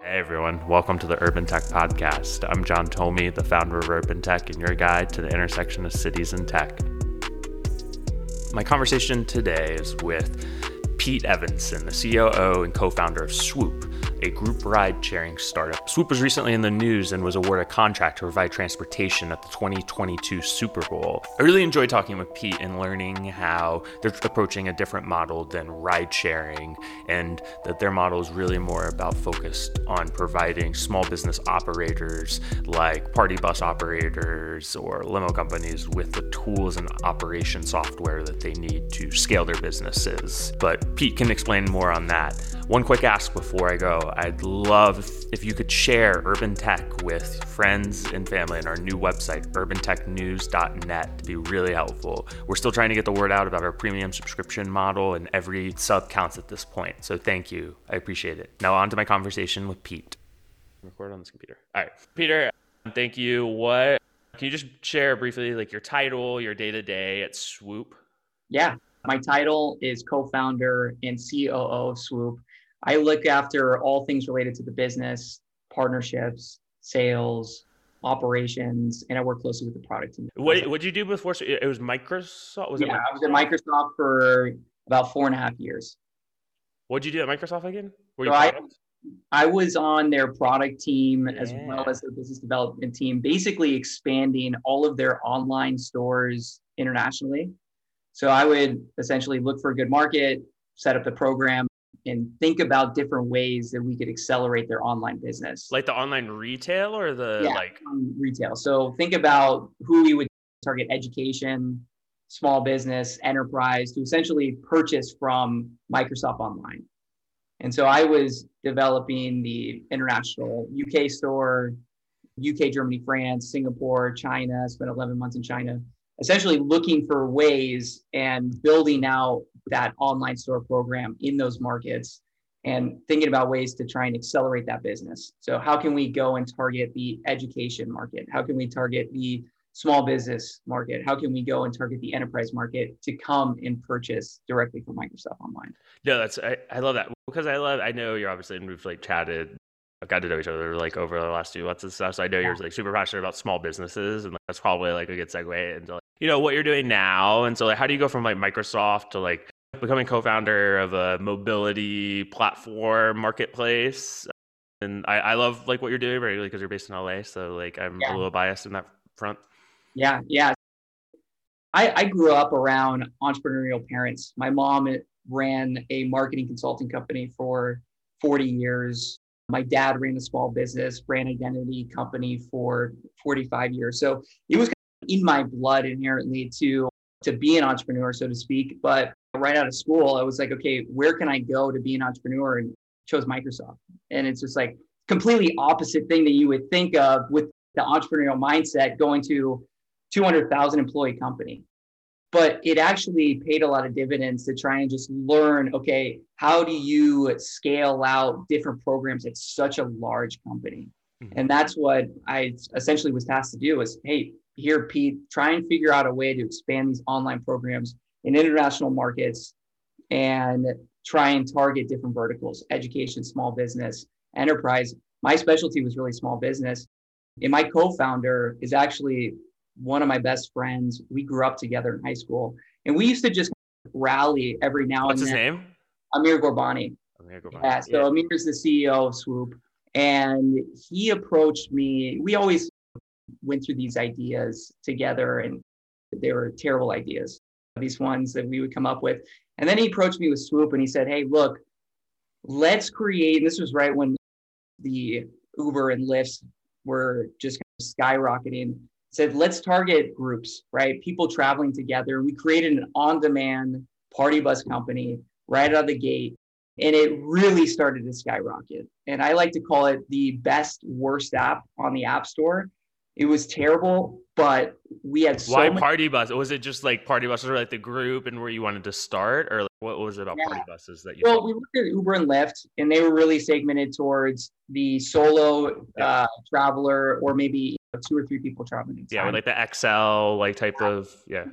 Hey everyone, welcome to the Urban Tech Podcast. I'm John Tomey, the founder of Urban Tech and your guide to the intersection of cities and tech. My conversation today is with Pete Evanson, the COO and co founder of Swoop, a group ride sharing startup. Swoop was recently in the news and was awarded a contract to provide transportation at the 2022 Super Bowl. I really enjoyed talking with Pete and learning how they're approaching a different model than ride sharing and that their model is really more about focused on providing small business operators like party bus operators or limo companies with the tools and operation software that they need to scale their businesses. But Pete can explain more on that. One quick ask before I go I'd love if you could share Urban Tech with friends and family on our new website, urbantechnews.net, to be really helpful. We're still trying to get the word out about our premium subscription model, and every sub counts at this point. So thank you. I appreciate it. Now, on to my conversation with Pete. Record on this computer. All right. Peter, thank you. What can you just share briefly, like your title, your day to day at Swoop? Yeah. My title is co founder and COO of Swoop. I look after all things related to the business, partnerships, sales, operations, and I work closely with the product team. What did you do before? It was Microsoft. Was yeah, it Microsoft? I was at Microsoft for about four and a half years. What did you do at Microsoft again? Were so I, I was on their product team yeah. as well as their business development team, basically expanding all of their online stores internationally. So I would essentially look for a good market, set up the program, and think about different ways that we could accelerate their online business. Like the online retail or the yeah, like retail. So think about who we would target education, small business, enterprise to essentially purchase from Microsoft Online. And so I was developing the international UK store, UK, Germany, France, Singapore, China, spent 11 months in China, essentially looking for ways and building out that online store program in those markets and thinking about ways to try and accelerate that business. So, how can we go and target the education market? How can we target the small business market? How can we go and target the enterprise market to come and purchase directly from Microsoft Online? No, that's I, I love that because I love I know you're obviously and we've like chatted I've got to know each other like over the last few months and stuff. So I know yeah. you're like super passionate about small businesses, and that's probably like a good segue into like, you know what you're doing now. And so like, how do you go from like Microsoft to like becoming co-founder of a mobility platform marketplace? And I, I love like what you're doing, right? Because you're based in LA, so like I'm yeah. a little biased in that front. Yeah, yeah. I, I grew up around entrepreneurial parents. My mom ran a marketing consulting company for 40 years. My dad ran a small business, brand identity company for 45 years. So it was in my blood inherently to to be an entrepreneur, so to speak. But right out of school, I was like, okay, where can I go to be an entrepreneur? And chose Microsoft. And it's just like completely opposite thing that you would think of with the entrepreneurial mindset going to 200,000 employee company. But it actually paid a lot of dividends to try and just learn, okay, how do you scale out different programs at such a large company? Mm-hmm. And that's what I essentially was tasked to do is, hey, here, Pete, try and figure out a way to expand these online programs in international markets and try and target different verticals education, small business, enterprise. My specialty was really small business. And my co founder is actually one of my best friends. We grew up together in high school and we used to just rally every now What's and then. What's his name? Amir Gorbani. Amir Gorbani. Yeah, so yeah. Amir is the CEO of Swoop. And he approached me. We always went through these ideas together and they were terrible ideas these ones that we would come up with. And then he approached me with swoop and he said hey look let's create And this was right when the uber and lyft were just kind of skyrocketing said let's target groups right? People traveling together. We created an on-demand party bus company right out of the gate and it really started to skyrocket. And i like to call it the best worst app on the app store it was terrible, but we had so why many- party bus? Was it just like party buses, or like the group and where you wanted to start, or like, what was it about yeah. party buses that you? Well, we looked at Uber and Lyft, and they were really segmented towards the solo yeah. uh, traveler, or maybe two or three people traveling. Yeah, like the XL like type yeah. of yeah.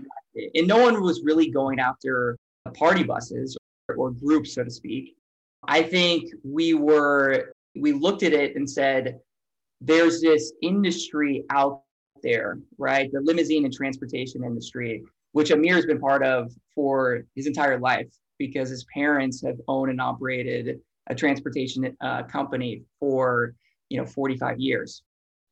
And no one was really going after party buses or, or groups, so to speak. I think we were we looked at it and said, there's this industry out there, right? The limousine and transportation industry, which Amir has been part of for his entire life because his parents have owned and operated a transportation uh, company for you know 45 years.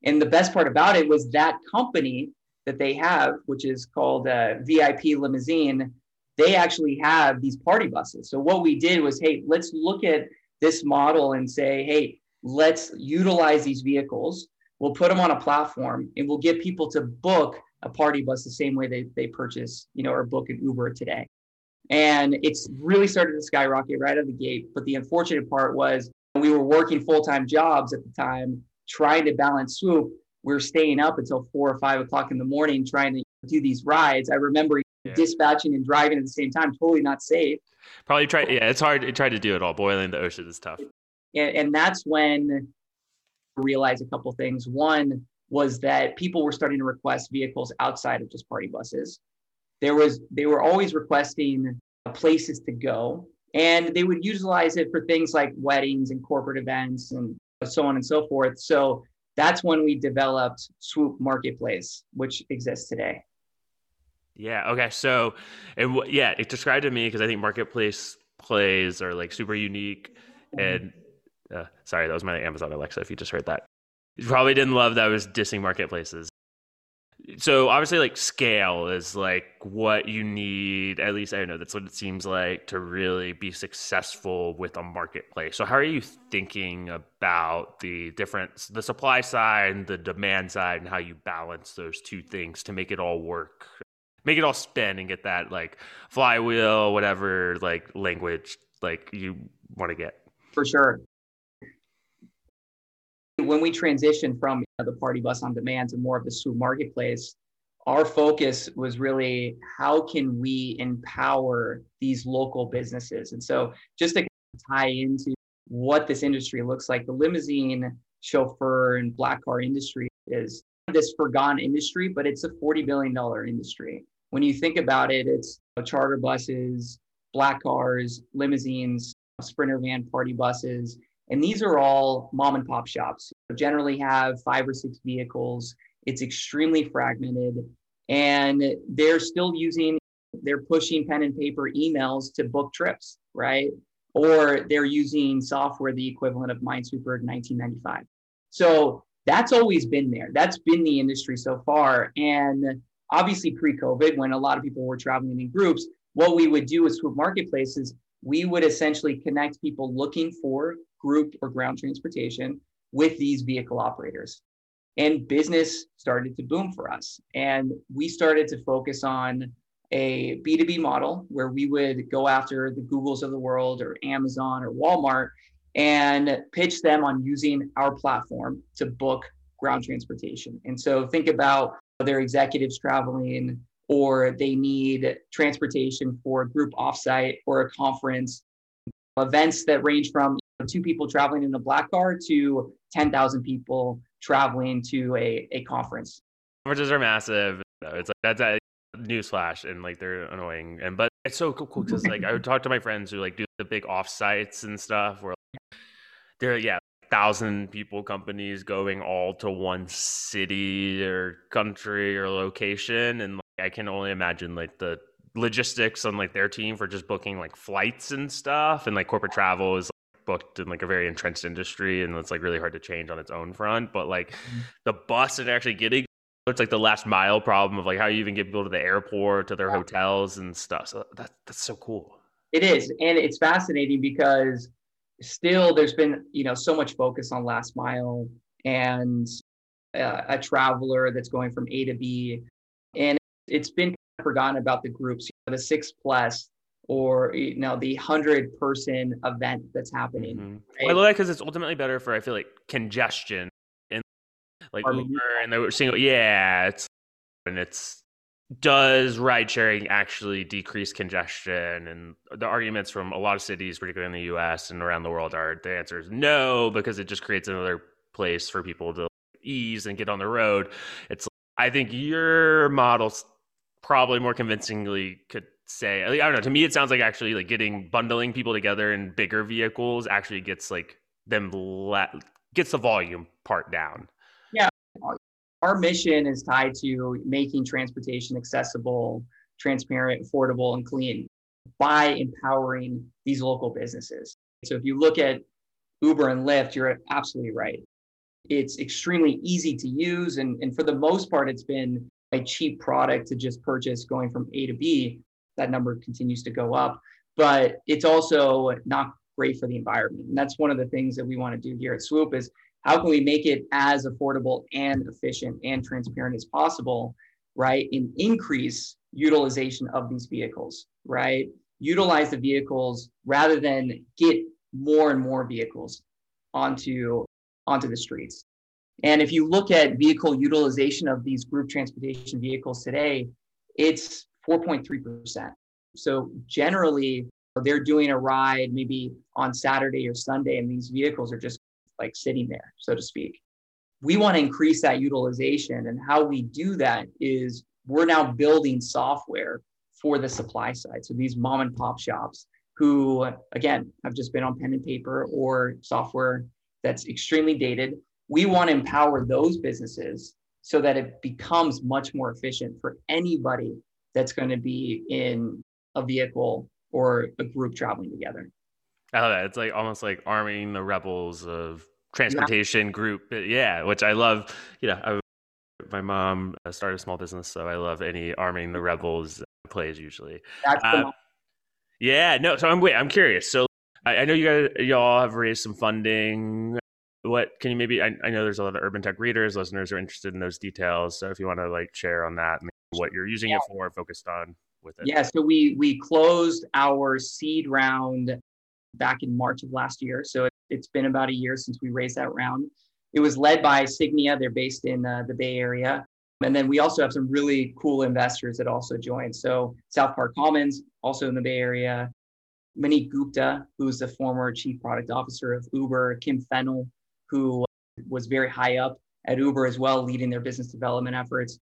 And the best part about it was that company that they have, which is called uh, VIP Limousine, they actually have these party buses. So what we did was, hey, let's look at this model and say, hey, let's utilize these vehicles. We'll put them on a platform and we'll get people to book a party bus the same way they, they purchase, you know, or book an Uber today. And it's really started to skyrocket right out of the gate. But the unfortunate part was we were working full-time jobs at the time, trying to balance swoop. We are staying up until four or five o'clock in the morning trying to do these rides. I remember yeah. dispatching and driving at the same time, totally not safe. Probably try. Yeah, it's hard. To try to do it all. Boiling the ocean is tough. And, and that's when I realized a couple things. One was that people were starting to request vehicles outside of just party buses. There was they were always requesting uh, places to go, and they would utilize it for things like weddings and corporate events and so on and so forth. So that's when we developed Swoop Marketplace, which exists today. Yeah. Okay. So, and yeah, it described to me because I think marketplace plays are like super unique. And uh, sorry, that was my Amazon Alexa. If you just heard that, you probably didn't love that I was dissing marketplaces. So obviously, like scale is like what you need. At least I don't know that's what it seems like to really be successful with a marketplace. So how are you thinking about the difference, the supply side, and the demand side, and how you balance those two things to make it all work make it all spin and get that like flywheel, whatever like language like you want to get. For sure. When we transitioned from you know, the party bus on demand to more of the Swoop marketplace, our focus was really how can we empower these local businesses? And so just to tie into what this industry looks like, the limousine chauffeur and black car industry is this forgotten industry, but it's a $40 billion industry when you think about it, it's charter buses, black cars, limousines, sprinter van party buses. And these are all mom and pop shops. Generally have five or six vehicles. It's extremely fragmented. And they're still using, they're pushing pen and paper emails to book trips, right? Or they're using software the equivalent of Minesweeper in 1995. So that's always been there. That's been the industry so far. And obviously pre-COVID, when a lot of people were traveling in groups, what we would do with Swoop Marketplaces, we would essentially connect people looking for group or ground transportation with these vehicle operators. And business started to boom for us. And we started to focus on a B2B model where we would go after the Googles of the world or Amazon or Walmart and pitch them on using our platform to book ground transportation. And so think about their executives traveling or they need transportation for a group offsite or a conference. Events that range from two people traveling in a black car to 10,000 people traveling to a, a conference. Conferences are massive. It's like that's a newsflash and like they're annoying. And but it's so cool because like I would talk to my friends who like do the big offsites and stuff where they're yeah thousand people companies going all to one city or country or location and like, i can only imagine like the logistics on like their team for just booking like flights and stuff and like corporate travel is like, booked in like a very entrenched industry and it's like really hard to change on its own front but like mm-hmm. the bus and actually getting it's like the last mile problem of like how you even get people to the airport to their hotels and stuff so that, that's so cool it is and it's fascinating because still there's been you know so much focus on last mile and uh, a traveler that's going from a to b and it's been forgotten about the groups you know, the six plus or you know the hundred person event that's happening mm-hmm. right? i love that because it's ultimately better for i feel like congestion and like Uber and they were saying yeah it's and it's does ride sharing actually decrease congestion? And the arguments from a lot of cities, particularly in the US and around the world, are the answer is no, because it just creates another place for people to ease and get on the road. It's, I think your models probably more convincingly could say, I don't know, to me, it sounds like actually like getting bundling people together in bigger vehicles actually gets like them let gets the volume part down. Yeah, our mission is tied to making transportation accessible, transparent, affordable, and clean by empowering these local businesses. So if you look at Uber and Lyft, you're absolutely right. It's extremely easy to use. And, and for the most part, it's been a cheap product to just purchase going from A to B. That number continues to go up, but it's also not great for the environment. And that's one of the things that we want to do here at Swoop is how can we make it as affordable and efficient and transparent as possible, right? And increase utilization of these vehicles, right? Utilize the vehicles rather than get more and more vehicles onto onto the streets. And if you look at vehicle utilization of these group transportation vehicles today, it's 4.3%. So generally, they're doing a ride maybe on Saturday or Sunday, and these vehicles are just like sitting there, so to speak. We want to increase that utilization. And how we do that is we're now building software for the supply side. So these mom and pop shops who, again, have just been on pen and paper or software that's extremely dated. We want to empower those businesses so that it becomes much more efficient for anybody that's going to be in a vehicle or a group traveling together. I love that. It's like almost like arming the rebels of transportation yeah. group. Yeah, which I love. You know, I, my mom started a small business, so I love any arming the rebels plays usually. That's uh, yeah, no. So I'm wait. I'm curious. So I, I know you guys, y'all have raised some funding. What can you maybe? I, I, know there's a lot of urban tech readers, listeners are interested in those details. So if you want to like share on that, what you're using yeah. it for, focused on with it. Yeah. So we we closed our seed round back in March of last year. So it, it's been about a year since we raised that round. It was led by Signia. They're based in uh, the Bay Area. And then we also have some really cool investors that also joined. So South Park Commons, also in the Bay Area. Manik Gupta, who's the former chief product officer of Uber. Kim Fennell, who was very high up at Uber as well, leading their business development efforts.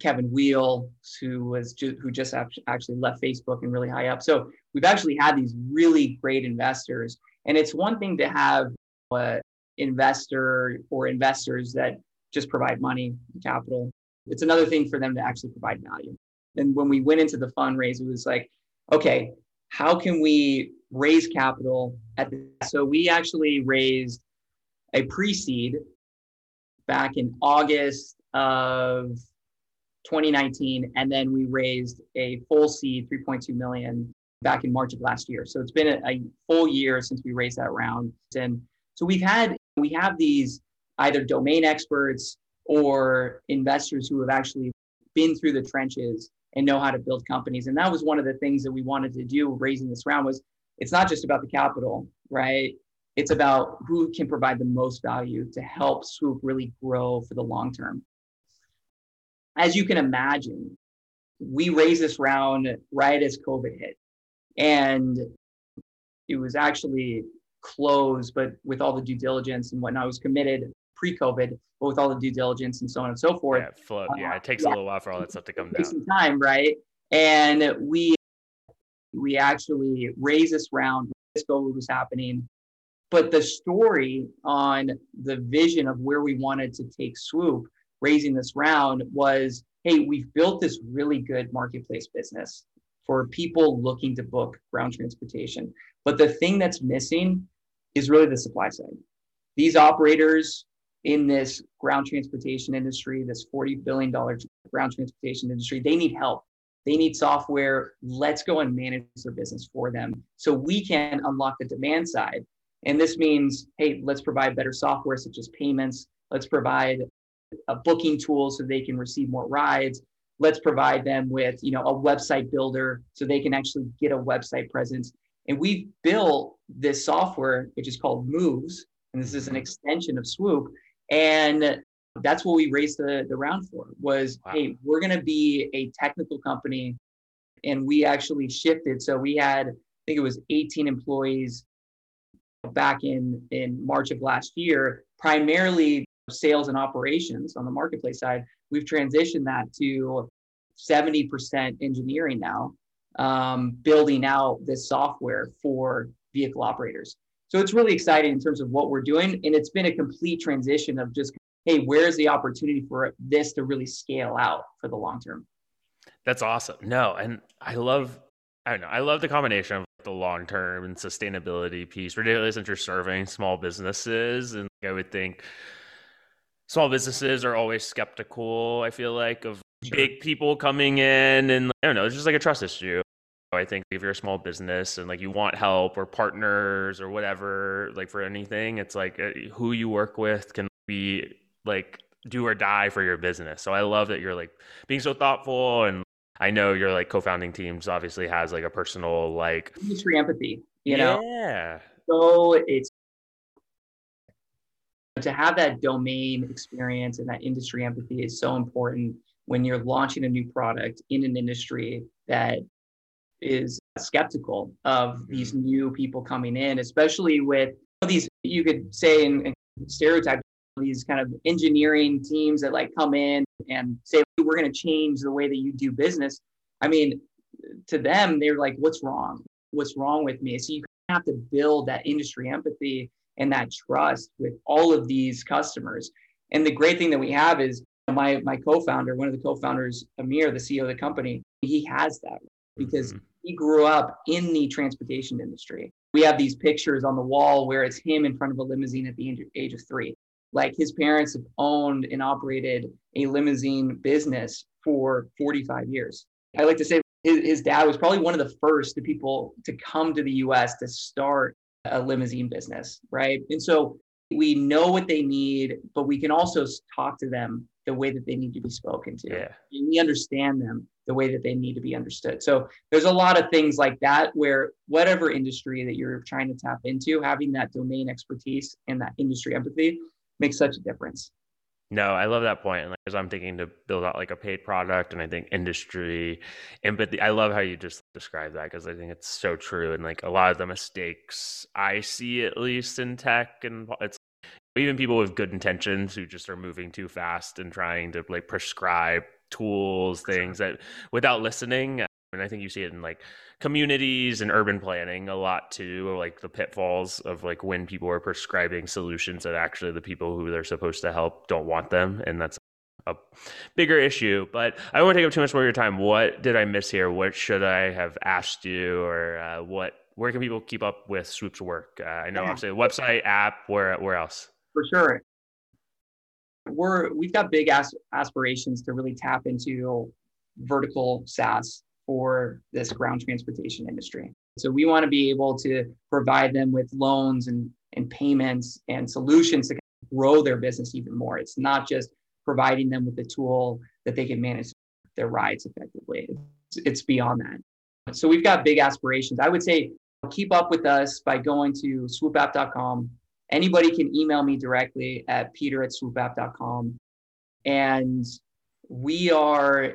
Kevin Weil, who was ju- who just actually left Facebook and really high up. So we've actually had these really great investors, and it's one thing to have an investor or investors that just provide money and capital. It's another thing for them to actually provide value. And when we went into the fundraise, it was like, okay, how can we raise capital at the so we actually raised a pre-seed back in August of 2019 and then we raised a full seed 3.2 million back in March of last year. So it's been a, a full year since we raised that round and so we've had we have these either domain experts or investors who have actually been through the trenches and know how to build companies. And that was one of the things that we wanted to do raising this round was it's not just about the capital, right? It's about who can provide the most value to help Swoop really grow for the long term. As you can imagine, we raised this round right as COVID hit. And it was actually closed, but with all the due diligence and whatnot, I was committed pre-COVID, but with all the due diligence and so on and so forth. Yeah, flow, yeah it takes uh, a little while for all that stuff to come down. Some time, right? And we we actually raised this round. This COVID was happening, but the story on the vision of where we wanted to take Swoop, raising this round, was hey, we've built this really good marketplace business for people looking to book ground transportation. But the thing that's missing is really the supply side. These operators in this ground transportation industry, this $40 billion ground transportation industry, they need help. They need software. Let's go and manage their business for them so we can unlock the demand side. And this means, hey, let's provide better software such as payments. Let's provide a booking tool so they can receive more rides. Let's provide them with, you know, a website builder so they can actually get a website presence. And we've built this software, which is called Moovs, and this is an mm-hmm. extension of Swoop and that's what we raised the, the round for was, wow. hey, we're going to be a technical company. And we actually shifted. So we had, I think it was 18 employees back in, in March of last year, primarily sales and operations on the marketplace side. We've transitioned that to 70% engineering now, um, building out this software for vehicle operators. So it's really exciting in terms of what we're doing. And it's been a complete transition of just, hey, where's the opportunity for this to really scale out for the long term? That's awesome. No, and I love, I don't know, I love the combination of the long term and sustainability piece, particularly since you're serving small businesses. And I would think small businesses are always skeptical, I feel like, of sure. big people coming in. And I don't know, it's just like a trust issue. I think if you're a small business and like you want help or partners or whatever, like for anything, it's like uh, who you work with can be like do or die for your business. So I love that you're like being so thoughtful and I know your like co-founding teams obviously has like a personal like industry empathy, you know. Yeah. So it's to have that domain experience and that industry empathy is so important when you're launching a new product in an industry that is skeptical of these mm-hmm. new people coming in, especially with these, you could say in, in stereotype, these kind of engineering teams that like come in and say, we're going to change the way that you do business. I mean, to them, they're like, what's wrong? What's wrong with me? So you have to build that industry empathy and that trust with all of these customers. And the great thing that we have is my my co-founder, one of the co-founders, Amir, the CEO of the company, he has that because mm-hmm. he grew up in the transportation industry. We have these pictures on the wall where it's him in front of a limousine at the age of three. Like his parents have owned and operated a limousine business for 45 years. I like to say his, his dad was probably one of the first people to come to the US to start a limousine business, right? And so we know what they need, but we can also talk to them the way that they need to be spoken to. Yeah. And we understand them the way that they need to be understood. So there's a lot of things like that where whatever industry that you're trying to tap into, having that domain expertise and that industry empathy makes such a difference. No, I love that point. And like, as I'm thinking to build out like a paid product, and I think industry empathy. I love how you just describe that because I think it's so true. And like a lot of the mistakes I see, at least in tech, and it's even people with good intentions who just are moving too fast and trying to like prescribe tools, things that without listening. And I think you see it in like communities and urban planning a lot too, or like the pitfalls of like when people are prescribing solutions that actually the people who they're supposed to help don't want them. And that's a bigger issue. But I don't want to take up too much more of your time. What did I miss here? What should I have asked you, or uh, what? Where can people keep up with Swoop's work? Uh, I know yeah. obviously website, app. Where where else? For sure. We're we've got big as- aspirations to really tap into vertical SaaS for this ground transportation industry. So we want to be able to provide them with loans and, and payments and solutions to grow their business even more. It's not just providing them with the tool that they can manage their rides effectively. It's, it's beyond that. So we've got big aspirations. I would say keep up with us by going to swoopapp.com. Anybody can email me directly at peter at swoopapp.com. And we are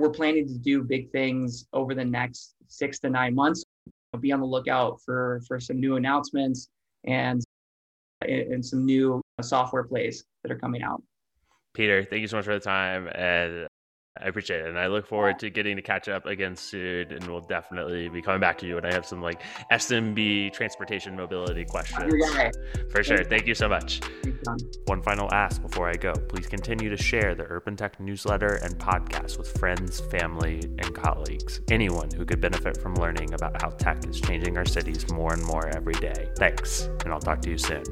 we're planning to do big things over the next six to nine months. I'll be on the lookout for for some new announcements and and some new software plays that are coming out. Peter, thank you so much for the time, and I appreciate it, and I look forward to getting to catch up again soon. And we'll definitely be coming back to you. And I have some like SMB transportation mobility questions for sure. Thank you so much. One final ask before I go: please continue to share the Urban Tech newsletter and podcast with friends, family, and colleagues. Anyone who could benefit from learning about how tech is changing our cities more and more every day. Thanks, and I'll talk to you soon.